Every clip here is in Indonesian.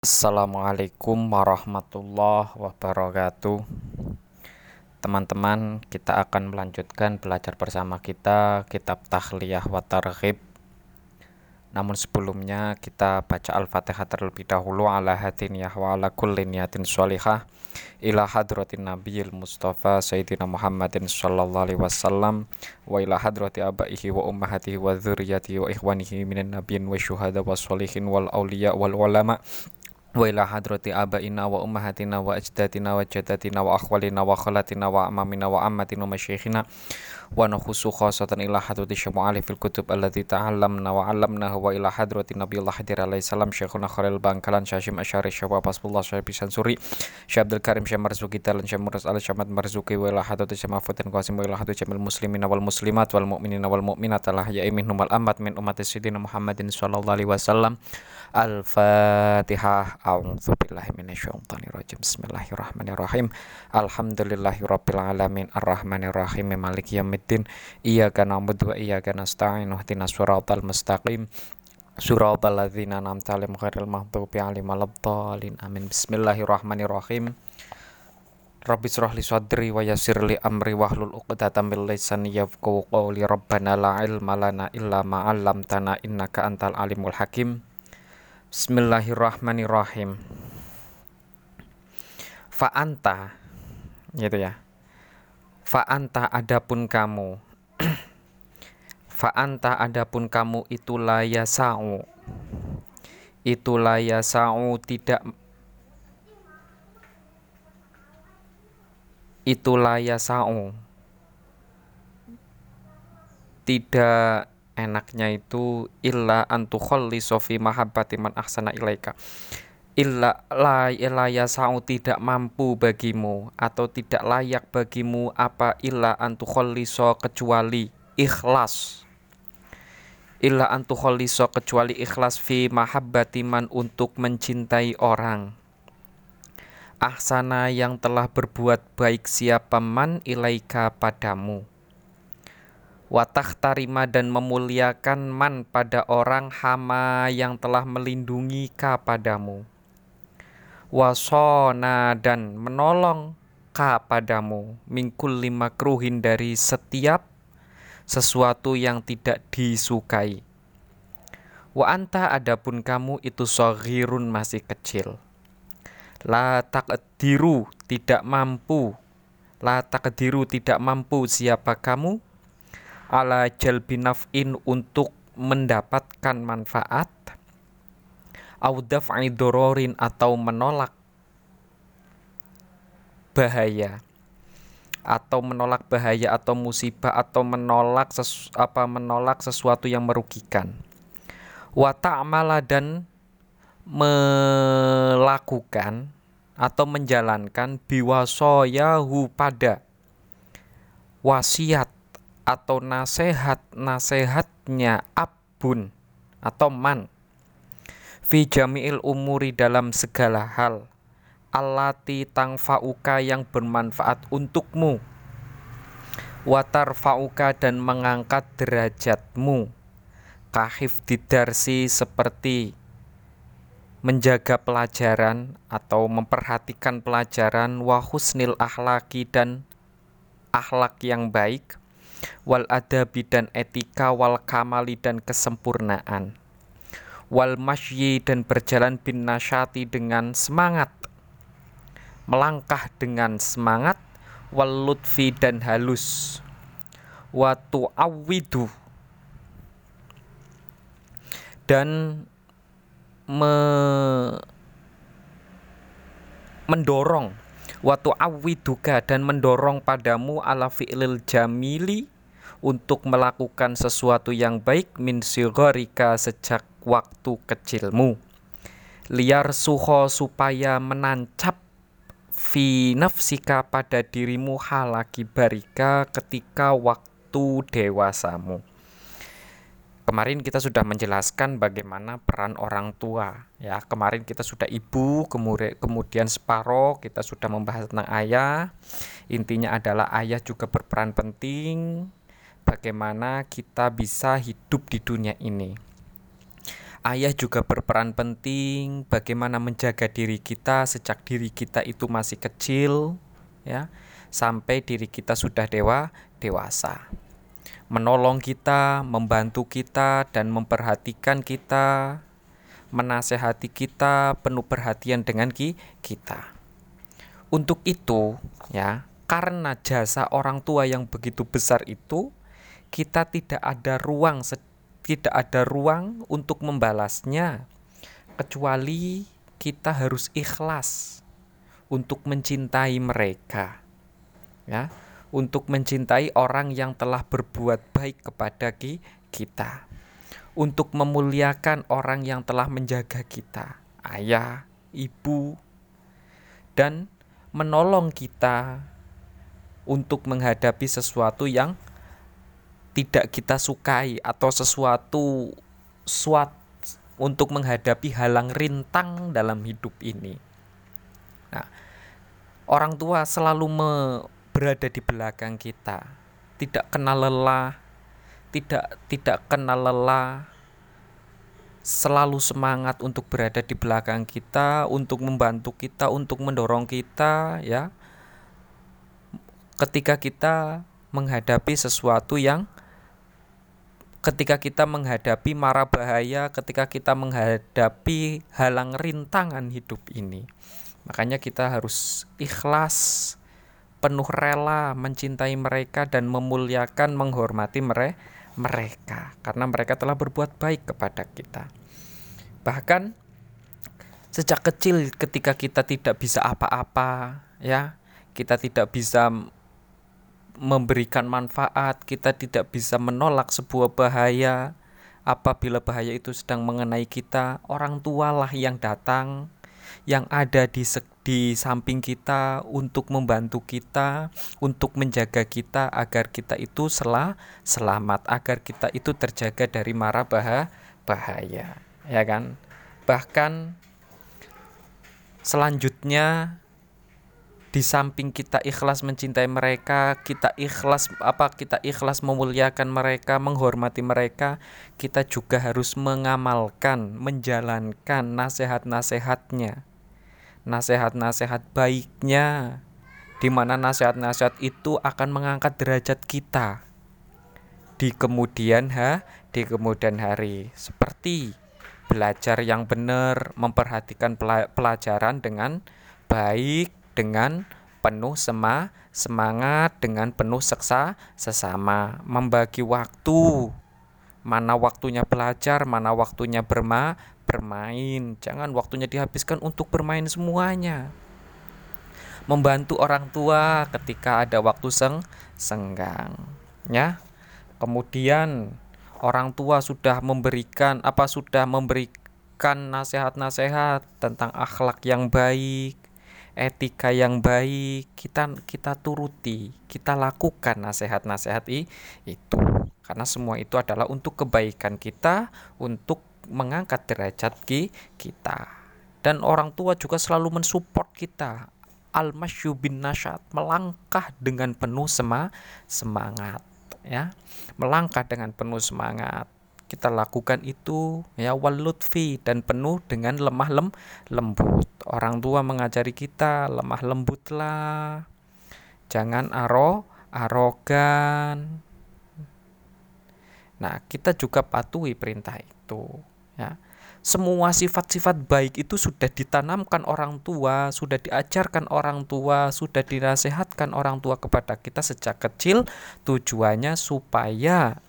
Assalamualaikum warahmatullahi wabarakatuh. Teman-teman, kita akan melanjutkan belajar bersama kita kitab Tahliyah wa Targhib. Namun sebelumnya kita baca Al-Fatihah terlebih dahulu ala hatiniyah wa ala kulli niyatin sholihah ila hadratin nabiyil mustafa sayyidina Muhammadin sallallahu alaihi wasallam wa ila hadrati abaihi wa ummahatihi wa dzurriyyatihi wa ikhwanihi minan nabiyyin wa syuhada wa sholihin wal auliya wal ulama wa ila hadrati abaina wa ummahatina wa ajdatina wa jaddatina wa akhwalina wa khalatina wa amamina wa ammatina wa masyayikhina wa nakhusu khasatan ila hadrati syamu'ali fil kutub allati ta'allamna wa 'allamna wa ila hadrati nabiyullah hadir alaihi salam syekhuna khalil bangkalan syashim asyari syabab pasbullah syabbi sansuri syabdul karim syam marzuki talan syam murus al syamat marzuki wa ila hadrati syamafutin qasim wa ila hadrati jamil muslimina wal muslimat wal mu'minina wal mu'minat al ahya'i minhum wal amat min ummati sayyidina muhammadin sallallahu alaihi wasallam Al-Fatihah A'udzu billahi minasyaitonir rajim. Bismillahirrahmanirrahim. Alhamdulillahirabbil alamin arrahmanir rahim maliki yaumiddin. Iyyaka na'budu wa iyyaka nasta'in. Ihdinas siratal mustaqim. Suratal ladzina an'amta 'alaihim ghairil maghdubi 'alaihim waladdallin. Amin. Bismillahirrahmanirrahim. Rabbi israh li sadri wa yassir li amri wahlul 'uqdatam min lisani yafqahu qawli. Rabbana la ilma lana illa ma 'allamtana innaka antal alimul hakim. Bismillahirrahmanirrahim. Fa'anta gitu ya. Fa'anta adapun kamu. Fa'anta adapun kamu itulah yasa'u. Itulah yasa'u tidak itulah yasa'u. Tidak enaknya itu illa antukholli sofi mahabbati man ahsana ilaika. Illa la illa yasau tidak mampu bagimu atau tidak layak bagimu apa illa so kecuali ikhlas. Illa so kecuali ikhlas fi mahabbati man untuk mencintai orang. Ahsana yang telah berbuat baik siapa man ilaika padamu Watah tarima dan memuliakan man pada orang hama yang telah melindungi ka padamu. Wasona dan menolong ka padamu mingkul lima kruhin dari setiap sesuatu yang tidak disukai. Wa anta adapun kamu itu sohirun masih kecil. La takdiru tidak mampu. La takdiru tidak mampu siapa kamu ala jalbi naf'in untuk mendapatkan manfaat. Audaf'i dororin atau menolak bahaya. Atau menolak bahaya atau musibah atau menolak sesu, apa menolak sesuatu yang merugikan. Wa ta'mala dan melakukan atau menjalankan biwasoyahu pada wasiat atau nasihat-nasihatnya abun atau man. Fi jami'il umuri dalam segala hal. Alati tangfa'uka yang bermanfaat untukmu. Watar fa'uka dan mengangkat derajatmu. Kahif didarsi seperti menjaga pelajaran atau memperhatikan pelajaran wahusnil ahlaki dan akhlak yang baik wal adabi dan etika wal kamali dan kesempurnaan. Wal masyi dan berjalan bin nasyati dengan semangat. Melangkah dengan semangat wal lutfi dan halus. Wa tu'awwidu. Dan me mendorong watu awiduka dan mendorong padamu ala fi'lil jamili untuk melakukan sesuatu yang baik min sigorika sejak waktu kecilmu. Liar suho supaya menancap fi nafsika pada dirimu halaki barika ketika waktu dewasamu kemarin kita sudah menjelaskan bagaimana peran orang tua ya. Kemarin kita sudah ibu kemudian kemudian kita sudah membahas tentang ayah. Intinya adalah ayah juga berperan penting bagaimana kita bisa hidup di dunia ini. Ayah juga berperan penting bagaimana menjaga diri kita sejak diri kita itu masih kecil ya. Sampai diri kita sudah dewa dewasa. Menolong kita, membantu kita dan memperhatikan kita, menasehati kita penuh perhatian dengan kita. Untuk itu ya, karena jasa orang tua yang begitu besar itu kita tidak ada ruang tidak ada ruang untuk membalasnya kecuali kita harus ikhlas untuk mencintai mereka ya untuk mencintai orang yang telah berbuat baik kepada kita untuk memuliakan orang yang telah menjaga kita ayah ibu dan menolong kita untuk menghadapi sesuatu yang tidak kita sukai atau sesuatu suat untuk menghadapi halang rintang dalam hidup ini. Nah, orang tua selalu me, berada di belakang kita, tidak kenal lelah, tidak tidak kenal lelah, selalu semangat untuk berada di belakang kita, untuk membantu kita, untuk mendorong kita, ya. Ketika kita menghadapi sesuatu yang ketika kita menghadapi mara bahaya, ketika kita menghadapi halang rintangan hidup ini. Makanya kita harus ikhlas, penuh rela mencintai mereka dan memuliakan, menghormati mereka karena mereka telah berbuat baik kepada kita. Bahkan sejak kecil ketika kita tidak bisa apa-apa, ya, kita tidak bisa memberikan manfaat, kita tidak bisa menolak sebuah bahaya. Apabila bahaya itu sedang mengenai kita, orang tualah yang datang, yang ada di di samping kita untuk membantu kita, untuk menjaga kita agar kita itu selah, selamat, agar kita itu terjaga dari mara bahaya, bahaya, ya kan? Bahkan selanjutnya di samping kita ikhlas mencintai mereka, kita ikhlas apa kita ikhlas memuliakan mereka, menghormati mereka, kita juga harus mengamalkan, menjalankan nasihat-nasihatnya. Nasihat-nasihat baiknya di mana nasihat-nasihat itu akan mengangkat derajat kita di kemudian ha, di kemudian hari. Seperti belajar yang benar, memperhatikan pelajaran dengan baik, dengan penuh sema, semangat, dengan penuh seksa sesama, membagi waktu. Mana waktunya belajar, mana waktunya berma, bermain. Jangan waktunya dihabiskan untuk bermain semuanya. Membantu orang tua ketika ada waktu seng senggang, ya. Kemudian orang tua sudah memberikan apa sudah memberikan nasihat-nasihat tentang akhlak yang baik, etika yang baik kita kita turuti kita lakukan nasihat-nasihat itu. Karena semua itu adalah untuk kebaikan kita untuk mengangkat derajat kita. Dan orang tua juga selalu mensupport kita. Al bin nasyat melangkah dengan penuh sema semangat ya. Melangkah dengan penuh semangat kita lakukan itu ya walutfi dan penuh dengan lemah lem lembut. Orang tua mengajari kita lemah lembutlah. Jangan aro arogan. Nah, kita juga patuhi perintah itu, ya. Semua sifat-sifat baik itu sudah ditanamkan orang tua, sudah diajarkan orang tua, sudah dinasehatkan orang tua kepada kita sejak kecil tujuannya supaya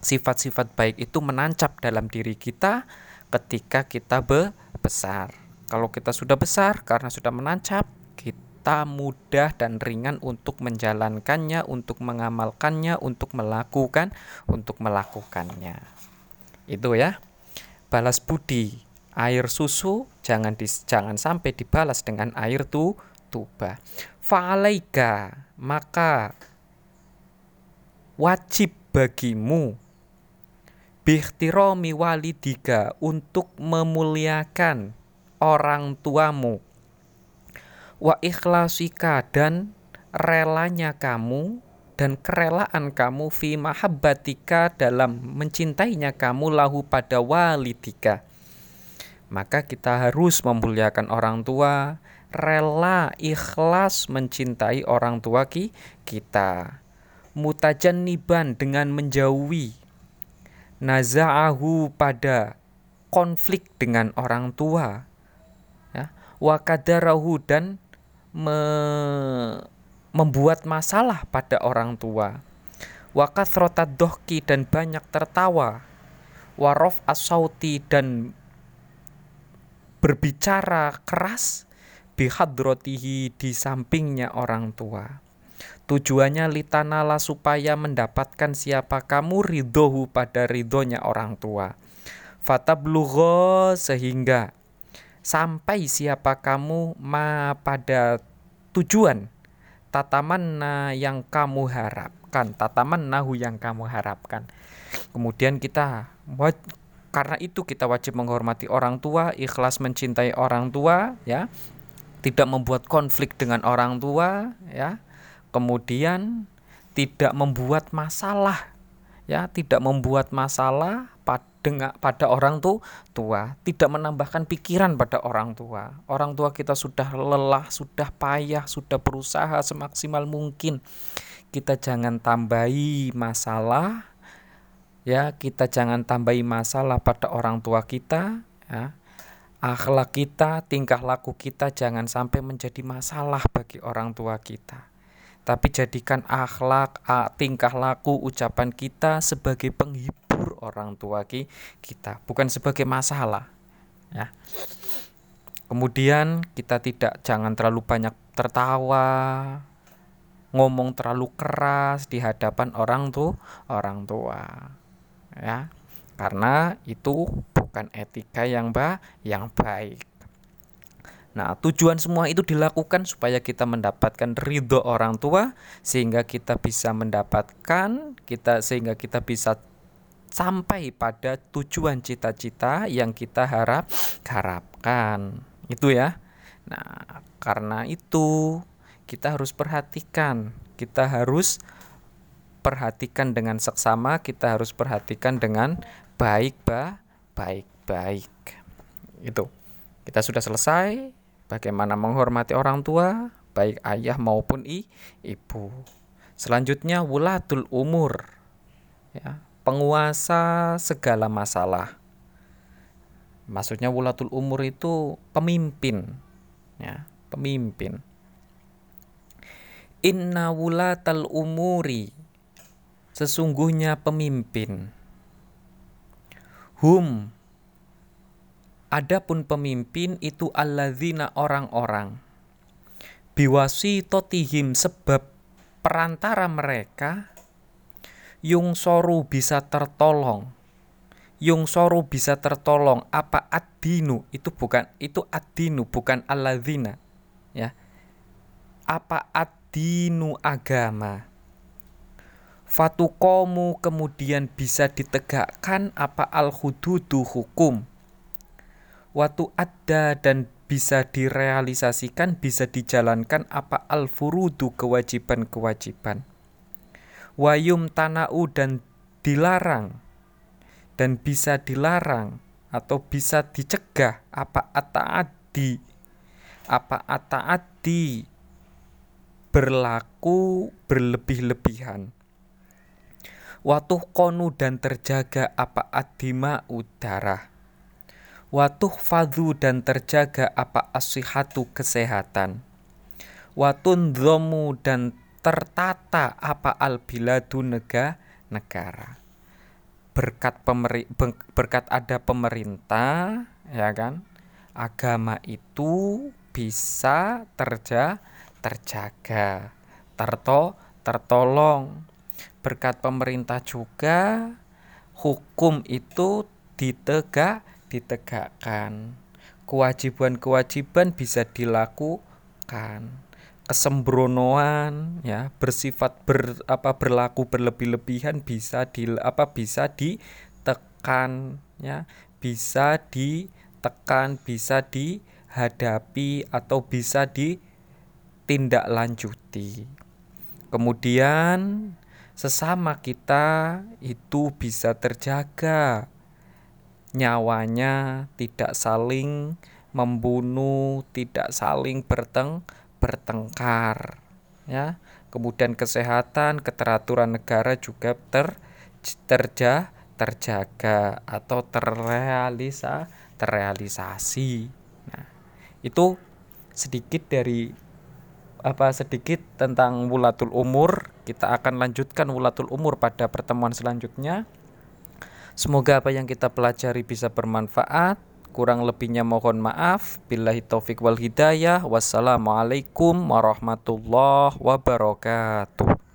sifat-sifat baik itu menancap dalam diri kita ketika kita be besar. Kalau kita sudah besar karena sudah menancap, kita mudah dan ringan untuk menjalankannya, untuk mengamalkannya, untuk melakukan, untuk melakukannya. Itu ya. Balas budi, air susu jangan di, jangan sampai dibalas dengan air tu tuba. Fa'alaika, maka wajib bagimu wali walidika untuk memuliakan orang tuamu. Wa ikhlasika dan relanya kamu dan kerelaan kamu fi mahabbatika dalam mencintainya kamu lahu pada walidika. Maka kita harus memuliakan orang tua rela ikhlas mencintai orang tua ki kita. Mutajan niban dengan menjauhi naza'ahu pada konflik dengan orang tua ya wakadarahu dan me, membuat masalah pada orang tua. Wakat dohki dan banyak tertawa. Warof asauti dan berbicara keras bihadrotihi di sampingnya orang tua tujuannya litanala supaya mendapatkan siapa kamu ridhohu pada ridhonya orang tua. Fatablugo sehingga sampai siapa kamu ma pada tujuan. Tatamanna yang kamu harapkan tatamannahu yang kamu harapkan. Kemudian kita karena itu kita wajib menghormati orang tua ikhlas mencintai orang tua ya. Tidak membuat konflik dengan orang tua ya kemudian tidak membuat masalah ya tidak membuat masalah pada pada orang tuh tua tidak menambahkan pikiran pada orang tua. Orang tua kita sudah lelah sudah payah sudah berusaha semaksimal mungkin. Kita jangan tambahi masalah ya kita jangan tambahi masalah pada orang tua kita ya. Akhlak kita tingkah laku kita jangan sampai menjadi masalah bagi orang tua kita tapi jadikan akhlak, tingkah laku, ucapan kita sebagai penghibur orang tua kita, bukan sebagai masalah. Ya. Kemudian kita tidak jangan terlalu banyak tertawa, ngomong terlalu keras di hadapan orang tuh orang tua. Ya. Karena itu bukan etika yang ba yang baik. Nah, tujuan semua itu dilakukan supaya kita mendapatkan ridho orang tua sehingga kita bisa mendapatkan kita sehingga kita bisa sampai pada tujuan cita-cita yang kita harap harapkan. Itu ya. Nah, karena itu kita harus perhatikan, kita harus perhatikan dengan seksama, kita harus perhatikan dengan baik ba baik baik. Itu. Kita sudah selesai bagaimana menghormati orang tua, baik ayah maupun i, ibu. Selanjutnya wulatul umur. Ya, penguasa segala masalah. Maksudnya wulatul umur itu pemimpin. Ya, pemimpin. Inna wulatal umuri sesungguhnya pemimpin. Hum Adapun pemimpin itu alladzina orang-orang. Biwasi totihim sebab perantara mereka yung soru bisa tertolong. Yung soru bisa tertolong apa? Adinu itu bukan itu adinu bukan alladzina ya. Apa adinu agama? Fatukomu kemudian bisa ditegakkan apa? Al hududu hukum waktu ada dan bisa direalisasikan, bisa dijalankan apa al-furudu kewajiban-kewajiban. Wayum tanau dan dilarang dan bisa dilarang atau bisa dicegah apa ataadi apa ataadi berlaku berlebih-lebihan. Watuh konu dan terjaga apa adima udara watuh fadu dan terjaga apa asihatu kesehatan. Watun dhomu dan tertata apa albiladu nega negara. Berkat pemeri, berkat ada pemerintah ya kan? Agama itu bisa terja terjaga terto tertolong. Berkat pemerintah juga hukum itu ditegak ditegakkan. Kewajiban-kewajiban bisa dilakukan. Kesembronoan ya, bersifat ber, apa berlaku berlebih-lebihan bisa di apa bisa ditekan ya, bisa ditekan, bisa dihadapi atau bisa ditindaklanjuti. Kemudian sesama kita itu bisa terjaga nyawanya tidak saling membunuh, tidak saling berteng bertengkar ya. Kemudian kesehatan, keteraturan negara juga ter terja terjaga atau terrealisa terrealisasi. Nah, itu sedikit dari apa sedikit tentang wulatul umur. Kita akan lanjutkan wulatul umur pada pertemuan selanjutnya. Semoga apa yang kita pelajari bisa bermanfaat. Kurang lebihnya mohon maaf. Billahi taufik wal hidayah. Wassalamualaikum warahmatullahi wabarakatuh.